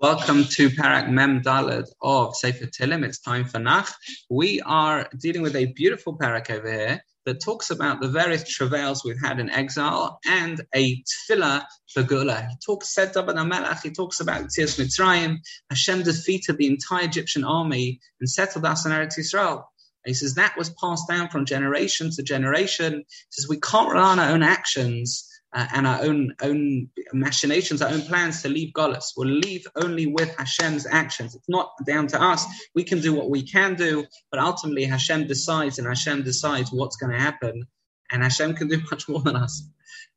Welcome to Perek Mem Dalad of Sefer Tehillim. It's time for Nach. We are dealing with a beautiful perek over here that talks about the various travails we've had in exile and a tefillah for Geulah. He talks, said David Hamelech, he talks about Tzias Mitzrayim. Hashem defeated the entire Egyptian army and settled us in Eretz Yisrael. he says that was passed down from generation to generation. He says we can't rely on our own actions uh, and our own own machinations, our own plans to leave Golas. We'll leave only with Hashem's actions. It's not down to us. We can do what we can do, but ultimately Hashem decides, and Hashem decides what's going to happen, and Hashem can do much more than us.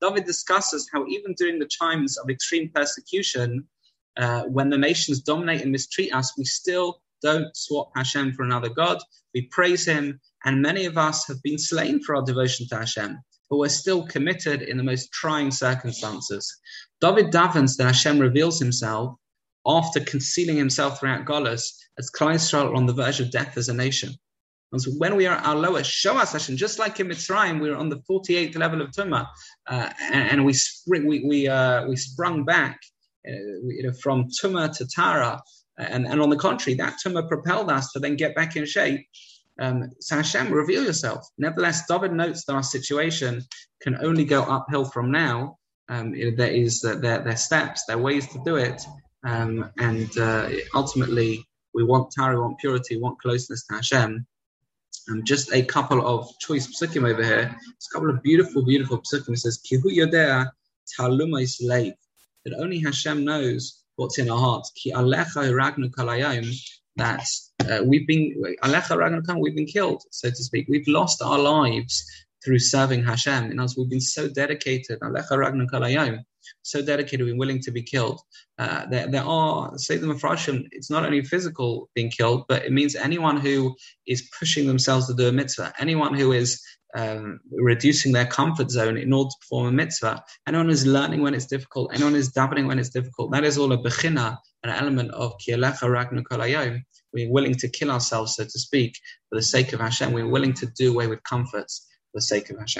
David discusses how even during the times of extreme persecution, uh, when the nations dominate and mistreat us, we still don't swap Hashem for another God. We praise Him, and many of us have been slain for our devotion to Hashem but we're still committed in the most trying circumstances. David davens that Hashem reveals himself after concealing himself throughout Golis as Klal on the verge of death as a nation. And so when we are at our lowest, show us Hashem, just like in Mitzrayim, we were on the 48th level of Tumah, uh, and, and, we, spring, we, we, uh, we sprung back uh, you know, from Tumah to Tara, and, and on the contrary, that Tumah propelled us to then get back in shape um, so Hashem, reveal yourself. Nevertheless, David notes that our situation can only go uphill from now. Um, there is uh, there are steps, there are ways to do it, um, and uh, ultimately we want Tara, we want purity, we want closeness to Hashem. Um, just a couple of choice psukim over here. It's a couple of beautiful, beautiful psukim. It says, Kihu yodea taluma slave. That only Hashem knows what's in our hearts. Ki alecha ragnu kalayim. That uh, we've been we've been killed, so to speak. We've lost our lives through serving Hashem. Other words, we've been so dedicated, so dedicated, we're willing to be killed. Uh, there, there are, say the Mefarshim, it's not only physical being killed, but it means anyone who is pushing themselves to do a mitzvah, anyone who is um, reducing their comfort zone in order to perform a mitzvah, anyone who's learning when it's difficult, anyone who's davening when it's difficult, that is all a bechina, an element of kielecha ragnu kolayom. We're willing to kill ourselves, so to speak, for the sake of Hashem. We're willing to do away with comforts for the sake of Hashem.